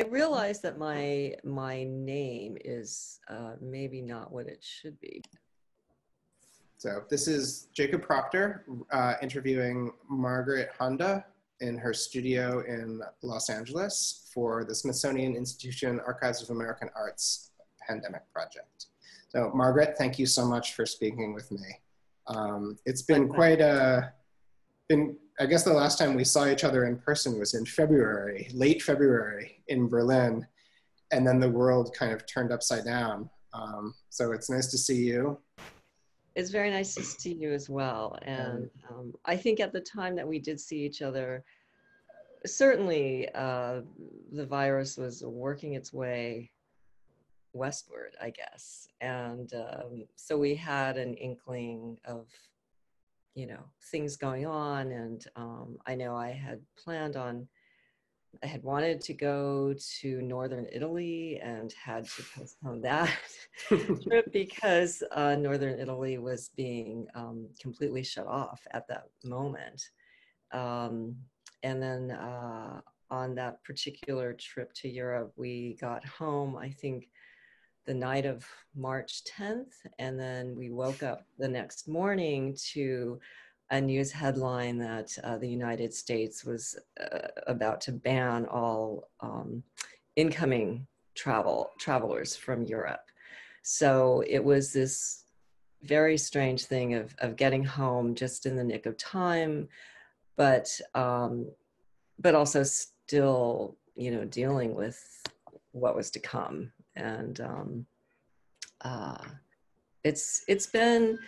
I realize that my my name is uh, maybe not what it should be. So this is Jacob Proctor uh, interviewing Margaret Honda in her studio in Los Angeles for the Smithsonian Institution Archives of American Arts Pandemic Project. So Margaret, thank you so much for speaking with me. Um, it's been quite a, been, I guess the last time we saw each other in person was in February, late February in Berlin. And then the world kind of turned upside down. Um, so it's nice to see you. It's very nice to see you as well. And um, I think at the time that we did see each other, certainly uh, the virus was working its way westward, I guess. And um, so we had an inkling of, you know, things going on. And um, I know I had planned on I had wanted to go to northern Italy and had to postpone that trip because uh, northern Italy was being um, completely shut off at that moment. Um, and then uh, on that particular trip to Europe, we got home, I think, the night of March 10th. And then we woke up the next morning to a news headline that uh, the United States was uh, about to ban all um, incoming travel travelers from Europe. So it was this very strange thing of, of getting home just in the nick of time, but um, but also still, you know, dealing with what was to come. And um, uh, it's it's been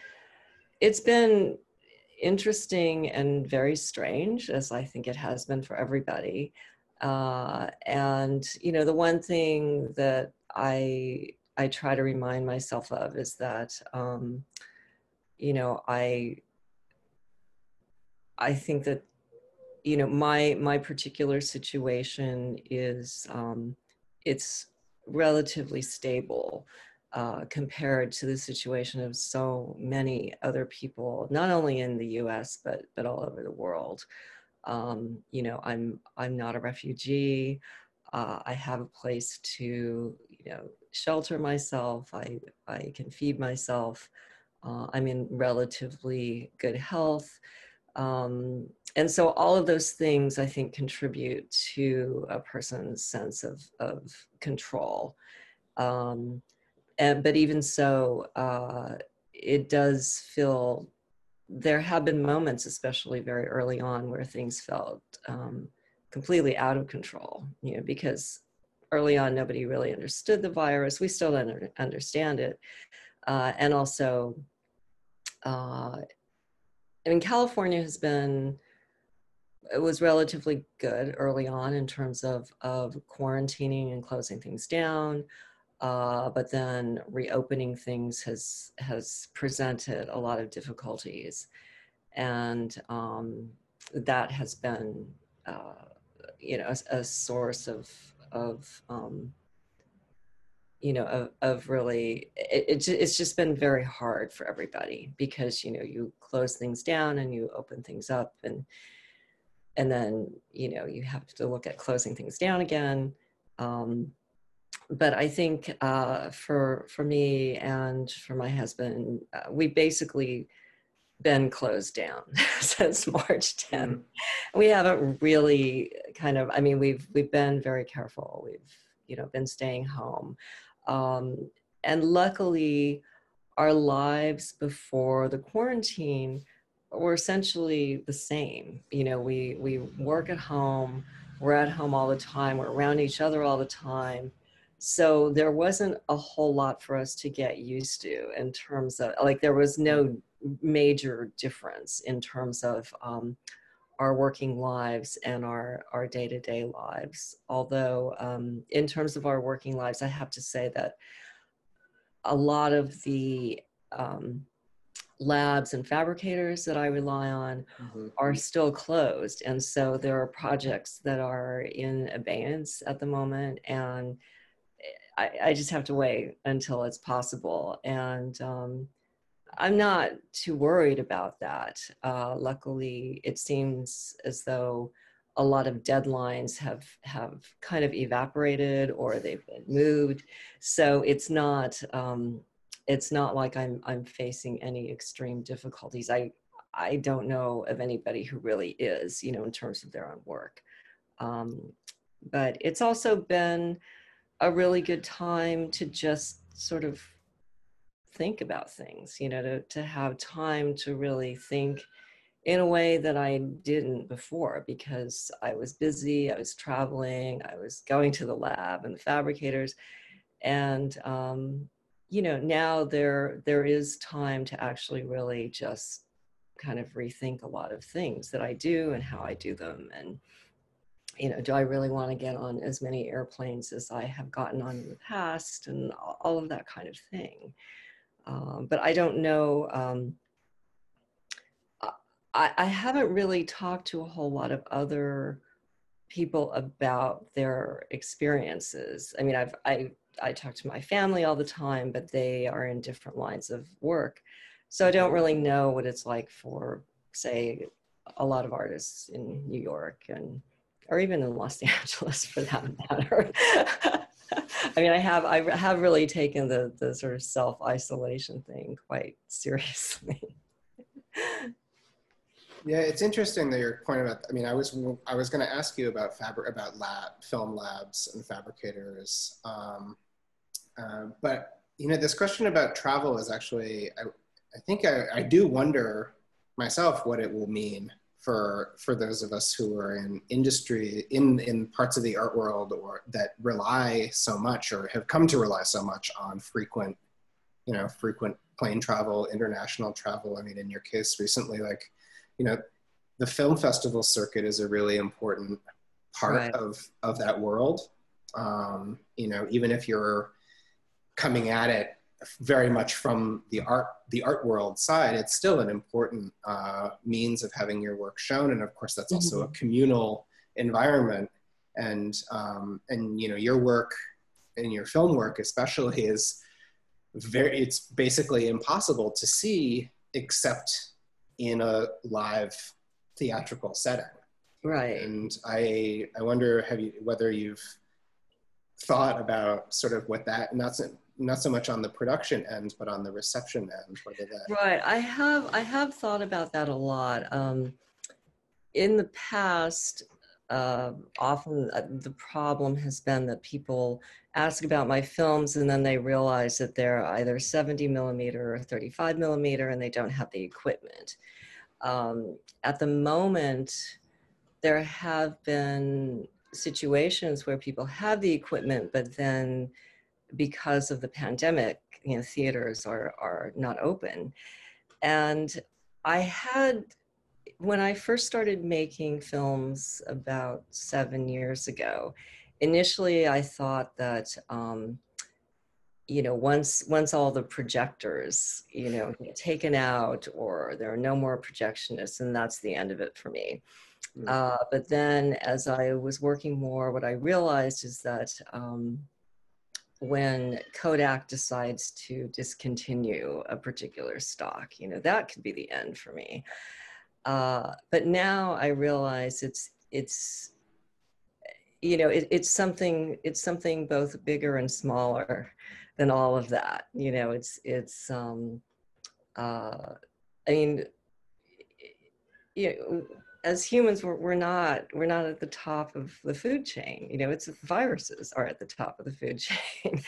it's been interesting and very strange, as I think it has been for everybody. Uh, and you know, the one thing that I I try to remind myself of is that um, you know I I think that you know my my particular situation is um, it's relatively stable uh, compared to the situation of so many other people, not only in the U.S. but but all over the world. Um, you know, I'm I'm not a refugee. Uh, I have a place to you know shelter myself. I I can feed myself. Uh, I'm in relatively good health. Um, and so all of those things I think contribute to a person's sense of, of control. Um, and, but even so, uh, it does feel, there have been moments, especially very early on, where things felt um, completely out of control, you know, because early on nobody really understood the virus. We still don't understand it. Uh, and also, uh, I mean, California has been, it was relatively good early on in terms of, of quarantining and closing things down. Uh, but then reopening things has has presented a lot of difficulties, and um, that has been, uh, you know, a, a, source of of um, you know of, of really it, it, it's just been very hard for everybody because you know you close things down and you open things up and and then you know you have to look at closing things down again um, but I think uh, for for me and for my husband, uh, we basically been closed down since March 10th. Mm-hmm. We haven't really kind of. I mean, we've we've been very careful. We've you know been staying home, um, and luckily, our lives before the quarantine were essentially the same. You know, we we work at home. We're at home all the time. We're around each other all the time so there wasn't a whole lot for us to get used to in terms of like there was no major difference in terms of um, our working lives and our our day-to-day lives although um, in terms of our working lives i have to say that a lot of the um, labs and fabricators that i rely on mm-hmm. are still closed and so there are projects that are in abeyance at the moment and I, I just have to wait until it's possible. And um, I'm not too worried about that. Uh, luckily, it seems as though a lot of deadlines have have kind of evaporated or they've been moved. So it's not um, it's not like I'm I'm facing any extreme difficulties. I I don't know of anybody who really is, you know, in terms of their own work. Um, but it's also been a really good time to just sort of think about things, you know, to, to have time to really think in a way that I didn't before because I was busy, I was traveling, I was going to the lab and the fabricators. And, um, you know, now there there is time to actually really just kind of rethink a lot of things that I do and how I do them. And, you know, do I really want to get on as many airplanes as I have gotten on in the past and all of that kind of thing. Um, but I don't know. Um, I, I haven't really talked to a whole lot of other people about their experiences. I mean, I've I I talk to my family all the time, but they are in different lines of work, so I don't really know what it's like for, say, a lot of artists in New York and or even in Los Angeles for that matter. I mean, I have I have really taken the the sort of self isolation thing quite seriously. Yeah, it's interesting that your point about. I mean, I was I was going to ask you about fabric about lab film labs and fabricators, um, uh, but you know, this question about travel is actually. I, I think I, I do wonder myself what it will mean for for those of us who are in industry in in parts of the art world or that rely so much or have come to rely so much on frequent you know frequent plane travel international travel i mean in your case recently like you know, the film festival circuit is a really important part right. of of that world. Um, you know, even if you're coming at it very much from the art the art world side, it's still an important uh, means of having your work shown, and of course, that's also mm-hmm. a communal environment. And um, and you know, your work and your film work especially is very it's basically impossible to see except in a live theatrical setting. Right. And I I wonder have you whether you've thought about sort of what that not so, not so much on the production end but on the reception end whether that right i have i have thought about that a lot um, in the past uh, often the problem has been that people ask about my films and then they realize that they're either 70 millimeter or 35 millimeter and they don't have the equipment. Um, at the moment, there have been situations where people have the equipment, but then because of the pandemic, you know, theaters are, are not open. And I had when I first started making films about seven years ago, initially I thought that, um, you know, once once all the projectors, you know, get taken out or there are no more projectionists, and that's the end of it for me. Mm. Uh, but then, as I was working more, what I realized is that um, when Kodak decides to discontinue a particular stock, you know, that could be the end for me. Uh, but now I realize it's it's you know it, it's something it's something both bigger and smaller than all of that. You know, it's it's um, uh, I mean, you know, as humans we're, we're not we're not at the top of the food chain you know it's viruses are at the top of the food chain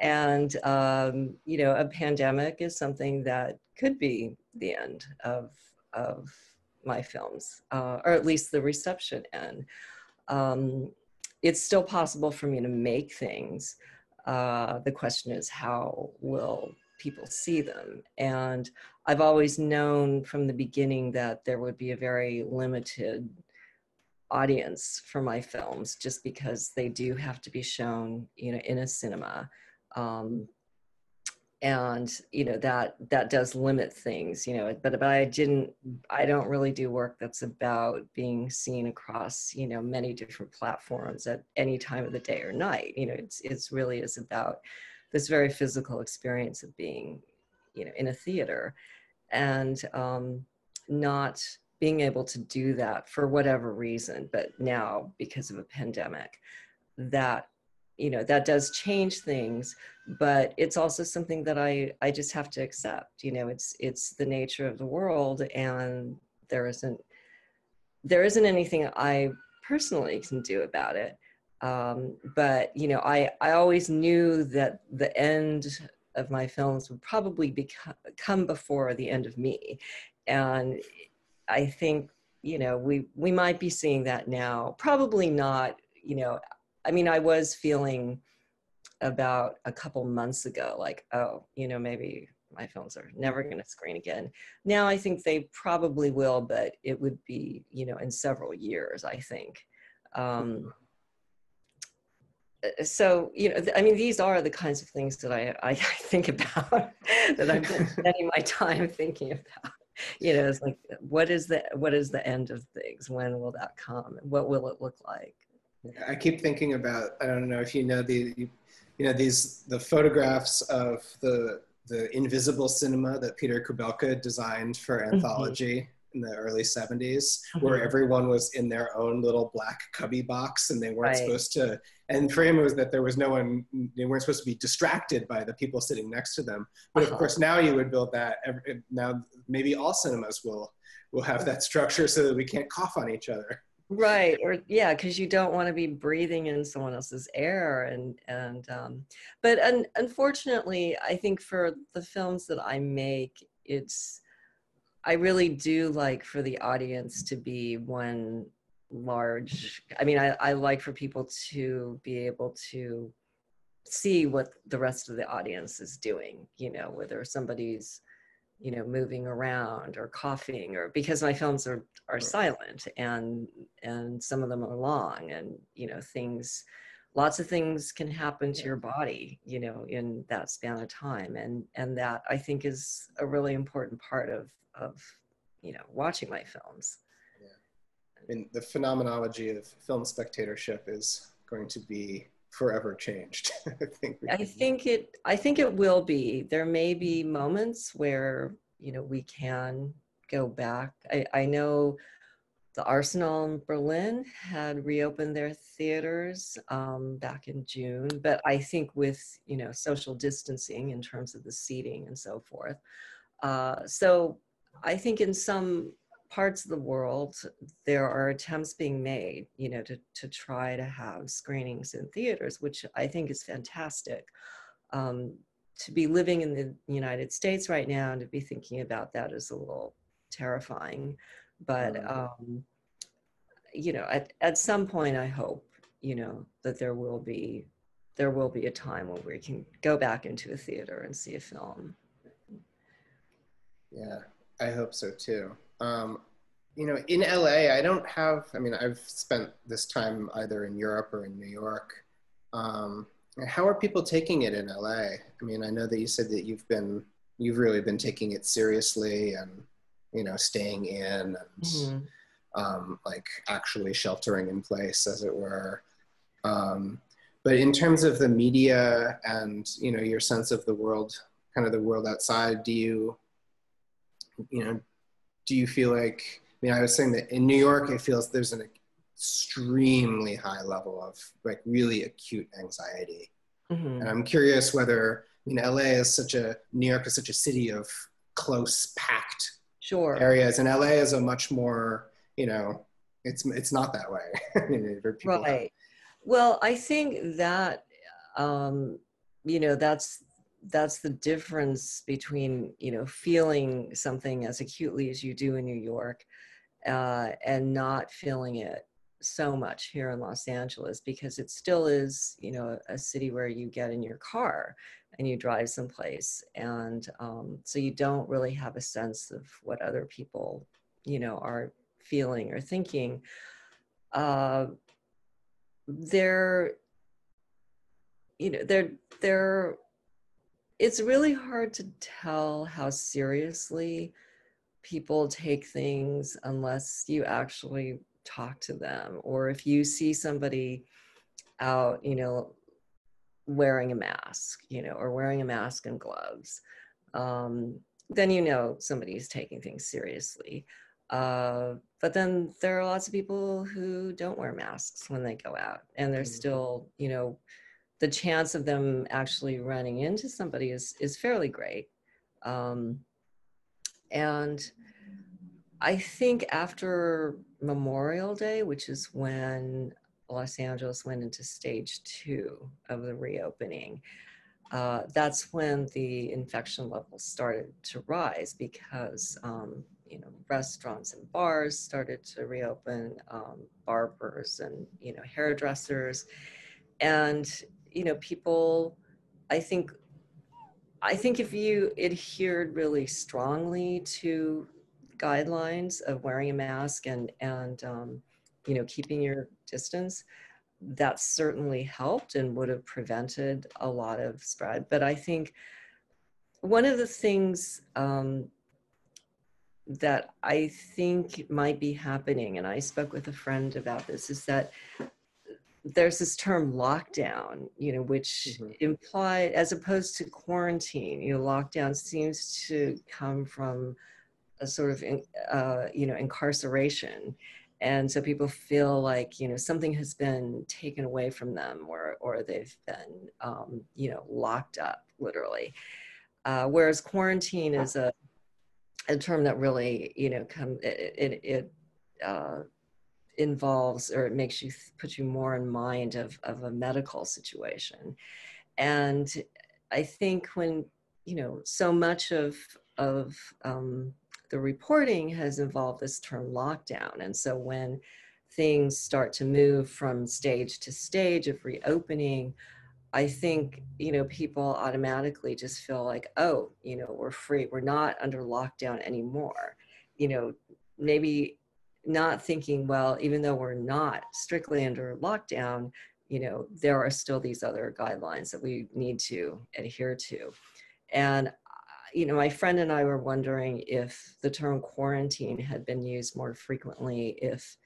and um, you know a pandemic is something that could be the end of of my films, uh, or at least the reception end. Um, it's still possible for me to make things. Uh, the question is, how will people see them? And I've always known from the beginning that there would be a very limited audience for my films just because they do have to be shown you know in a cinema um, and you know that that does limit things you know but but i didn't i don't really do work that's about being seen across you know many different platforms at any time of the day or night. You know it's it's really is about this very physical experience of being you know in a theater and um not being able to do that for whatever reason, but now because of a pandemic, that you know that does change things but it's also something that i i just have to accept you know it's it's the nature of the world and there isn't there isn't anything i personally can do about it. Um, but you know i i always knew that the end of my films would probably become come before the end of me. And i think you know we we might be seeing that now probably not you know I mean, I was feeling about a couple months ago, like, oh, you know, maybe my films are never going to screen again. Now I think they probably will, but it would be, you know, in several years, I think. Um, uh, so, you know, I mean, these are the kinds of things that I, I think about, that I'm spending my time thinking about. You know, it's like, what is the what is the end of things? When will that come? What will it look like? I keep thinking about I don't know if you know the you, know these the photographs of the the invisible cinema that Peter Kubelka designed for mm-hmm. anthology in the early 70s mm-hmm. where everyone was in their own little black cubby box and they weren't right. supposed to and for him it was that there was no one they weren't supposed to be distracted by the people sitting next to them but uh-huh. of course now you would build that now maybe all cinemas will will have that structure so that we can't cough on each other right or yeah because you don't want to be breathing in someone else's air and and um but un- unfortunately i think for the films that i make it's i really do like for the audience to be one large i mean i, I like for people to be able to see what the rest of the audience is doing you know whether somebody's you know moving around or coughing or because my films are are silent and and some of them are long and you know things lots of things can happen to your body you know in that span of time. And and that i think is a really important part of of you know watching my films. Yeah. Mean, the phenomenology of film spectatorship is going to be forever changed. I think. I think it. I think it will be. There may be moments where you know we can go back. I, I know the Arsenal in Berlin had reopened their theaters um, back in June, but I think with you know social distancing in terms of the seating and so forth. Uh, so I think in some parts of the world, there are attempts being made, you know, to, to try to have screenings in theaters, which I think is fantastic. Um, to be living in the United States right now and to be thinking about that is a little terrifying. But, mm. um, you know, at, at some point, I hope, you know, that there will be there will be a time when we can go back into a theater and see a film. Yeah, I hope so too. Um, you know, in LA, I don't have, I mean, I've spent this time either in Europe or in New York. Um, how are people taking it in LA? I mean, I know that you said that you've been, you've really been taking it seriously and, you know, staying in and mm-hmm. um, like actually sheltering in place, as it were. Um, but in terms of the media and, you know, your sense of the world, kind of the world outside, do you, you know, do you feel like I mean I was saying that in New York it feels there's an extremely high level of like really acute anxiety. Mm-hmm. and I'm curious whether I mean LA is such a New York is such a city of close packed sure. areas and LA is a much more you know it's it's not that way. Right. Well I think that um you know that's that's the difference between you know feeling something as acutely as you do in New York uh, and not feeling it so much here in Los Angeles because it still is you know a city where you get in your car and you drive someplace. And um, so you don't really have a sense of what other people you know are feeling or thinking. Uh, they're you know they're they're it's really hard to tell how seriously people take things unless you actually talk to them or if you see somebody out you know wearing a mask you know or wearing a mask and gloves um, then you know somebody's taking things seriously Uh, but then there are lots of people who don't wear masks when they go out, and they're Mhm. still, you know, the chance of them actually running into somebody is is fairly great. Um, and I think after Memorial Day, which is when Los Angeles went into stage two of the reopening, uh, that's when the infection levels started to rise because um, you know restaurants and bars started to reopen, um, barbers and you know hairdressers, and you know people. I think I think if you adhered really strongly to guidelines of wearing a mask and and um, you know keeping your distance, that certainly helped and would have prevented a lot of spread. But I think one of the things um, that I think might be happening, and I spoke with a friend about this, is that there's this term lockdown, you know, which Mhm. implied, as opposed to quarantine, you know, lockdown seems to come from a sort of, in- uh, you know, incarceration. And so people feel like, you know, something has been taken away from them or, or they've been, um, you know, locked up literally. Uh, whereas quarantine is a, a term that really, you know, come, it, it, it uh, involves or it makes you put you more in mind of, of a medical situation. And i think when you know so much of of um, the reporting has involved this term lockdown. And so when things start to move from stage to stage of reopening i think you know people automatically just feel like oh you know we're free. We're not under lockdown anymore. You know maybe not thinking, well, even though we're not strictly under lockdown, you know, there are still these other guidelines that we need to adhere to. And, you know, my friend and I were wondering if the term quarantine had been used more frequently, if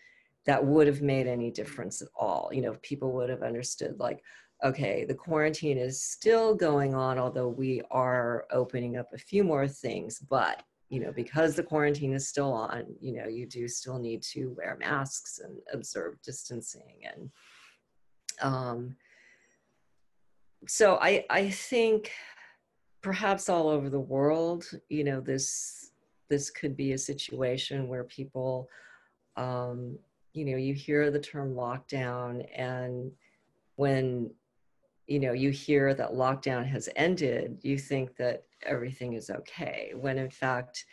that would have made any difference at all. You know, people would have understood, like, okay, the quarantine is still going on, although we are opening up a few more things, but you know, because the quarantine is still on, you know, you do still need to wear masks and observe distancing. And um, so I, I think perhaps all over the world, you know, this, this could be a situation where people, um, you know, you hear the term lockdown and when you know you hear that lockdown has ended you think that everything is okay when in fact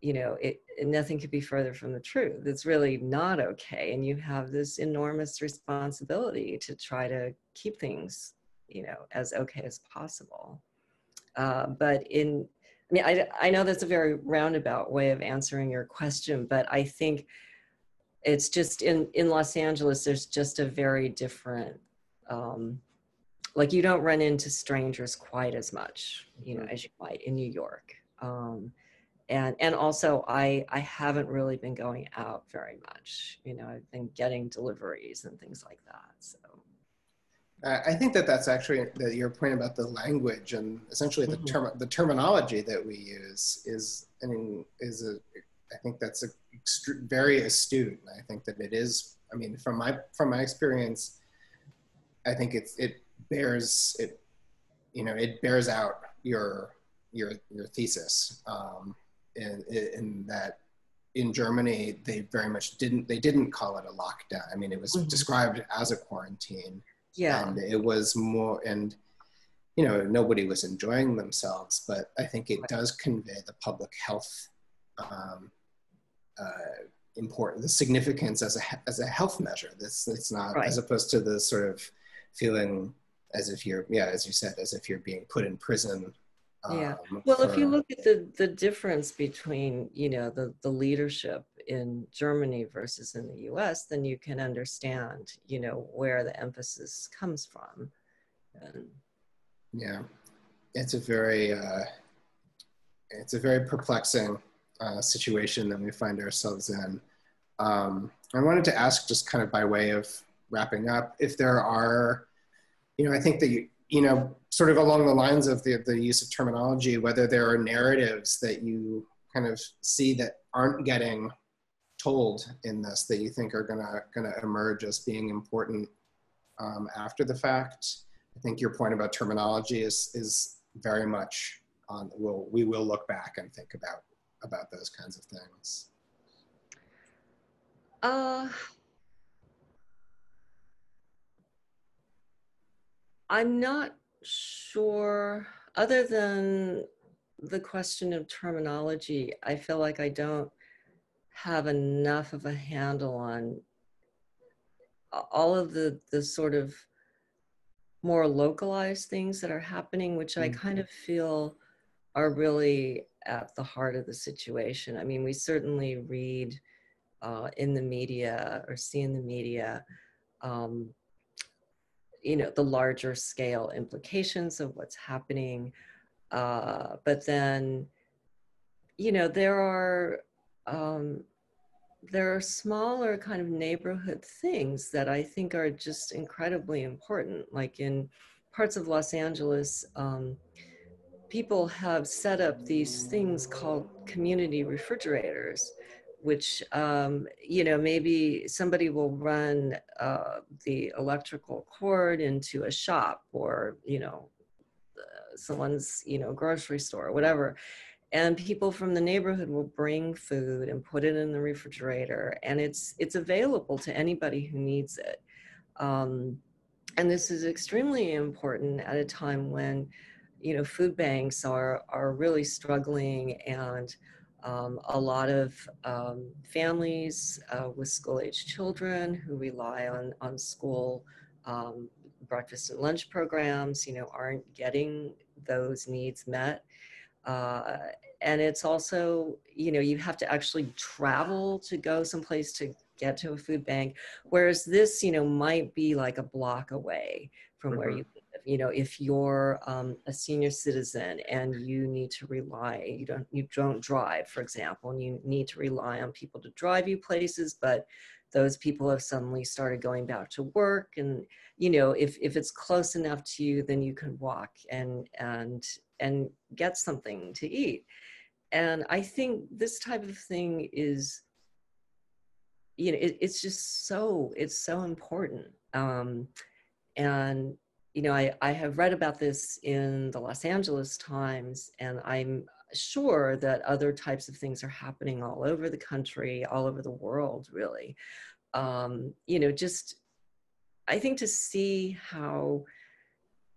you know it, nothing could be further from the truth. It's really not okay and you have this enormous responsibility to try to keep things you know as okay as possible. Uh, but in i mean I, I know that's a very roundabout way of answering your question but i think it's just in in los angeles there's just a very different um, like you don't run into strangers quite as much you know Mhm. as you might in new york um, and and also i i haven't really been going out very much you know i've been getting deliveries and things like that so I think that that's actually that your point about the language and essentially the Mhm. term the terminology that we use is I mean is a I think that's a very astute. I think that it is. I mean, from my from my experience, I think it's it bears it you know it bears out your your your thesis um, in in that in Germany they very much didn't they didn't call it a lockdown. I mean, it was Mhm. described as a quarantine yeah and it was more and you know nobody was enjoying themselves but i think it Right. does convey the public health um, uh, important the significance as a as a health measure this it's not Right. as opposed to the sort of feeling as if you're yeah as you said as if you're being put in prison Yeah. um, Well, if you look at the the difference between you know the the leadership in Germany versus in the U.S., then you can understand you know where the emphasis comes from. And Yeah, it's a very uh, it's a very perplexing uh, situation that we find ourselves in. Um, I wanted to ask, just kind of by way of wrapping up, if there are, you know, I think that you, you know, sort of along the lines of the the use of terminology, whether there are narratives that you kind of see that aren't getting told in this that you think are gonna gonna emerge as being important um, after the fact? I think your point about terminology is is very much on. We'll we will look back and think about about those kinds of things. Uh, I'm not sure, other than the question of terminology, I feel like I don't have enough of a handle on all of the, the sort of more localized things that are happening, which I kind of feel are really at the heart of the situation. I mean, we certainly read uh, in the media or see in the media um, you know the larger scale implications of what's happening. Uh, but then you know there are um, there are smaller kind of neighborhood things that i think are just incredibly important. Like in parts of los angeles um, people have set up these things called community refrigerators which um, you know maybe somebody will run uh, the electrical cord into a shop or you know uh, someone's you know grocery store or whatever and people from the neighborhood will bring food and put it in the refrigerator and it's it's available to anybody who needs it. Um, and this is extremely important at a time when you know food banks are are really struggling and um, a lot of um, families uh, with school age children who rely on, on school um, breakfast and lunch programs, you know, aren't getting those needs met. Uh, and it's also, you know, you have to actually travel to go someplace to get to a food bank, whereas this, you know, might be like a block away from mm-hmm. where you you know if you're um, a senior citizen and you need to rely you don't you don't drive for example and you need to rely on people to drive you places but those people have suddenly started going back to work and you know if if it's close enough to you then you can walk and and and get something to eat. And i think this type of thing is you know it, it's just so it's so important um and you know, I, I have read about this in the Los Angeles Times, and I'm sure that other types of things are happening all over the country, all over the world, really. Um, you know, just I think to see how,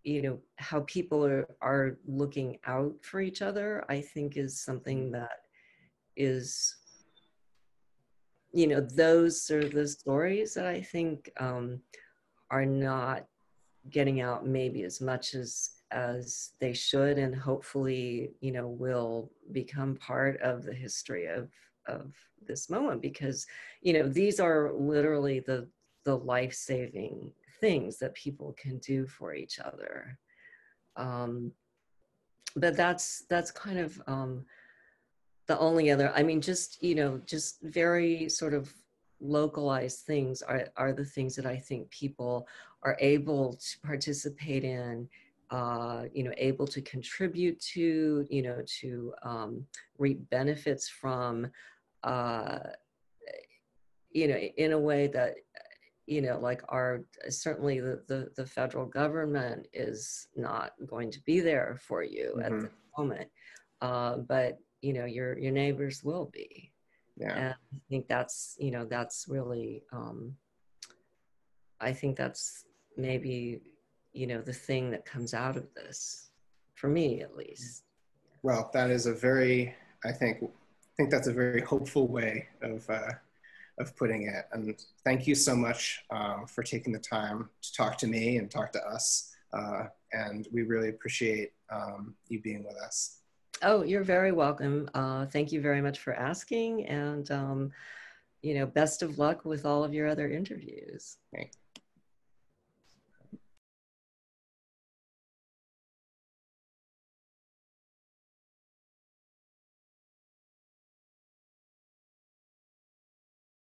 you know, how people are, are looking out for each other, I think is something that is, you know, those are the stories that I think um, are not getting out maybe as much as as they should and hopefully you know will become part of the history of of this moment because you know these are literally the the life-saving things that people can do for each other. Um but that's that's kind of um the only other i mean just you know just very sort of localized things are, are the things that I think people are able to participate in, uh, you know, able to contribute to, you know, to um, reap benefits from, uh, you know, in a way that, you know, like our, certainly the, the, the federal government is not going to be there for you mm-hmm. at the moment. Uh, but, you know, your, your neighbors will be yeah and i think that's you know that's really um i think that's maybe you know the thing that comes out of this for me at least well that is a very i think i think that's a very hopeful way of uh of putting it and thank you so much um, for taking the time to talk to me and talk to us uh, and we really appreciate um, you being with us Oh, you're very welcome. Uh, thank you very much for asking. And, um, you know, best of luck with all of your other interviews. Okay.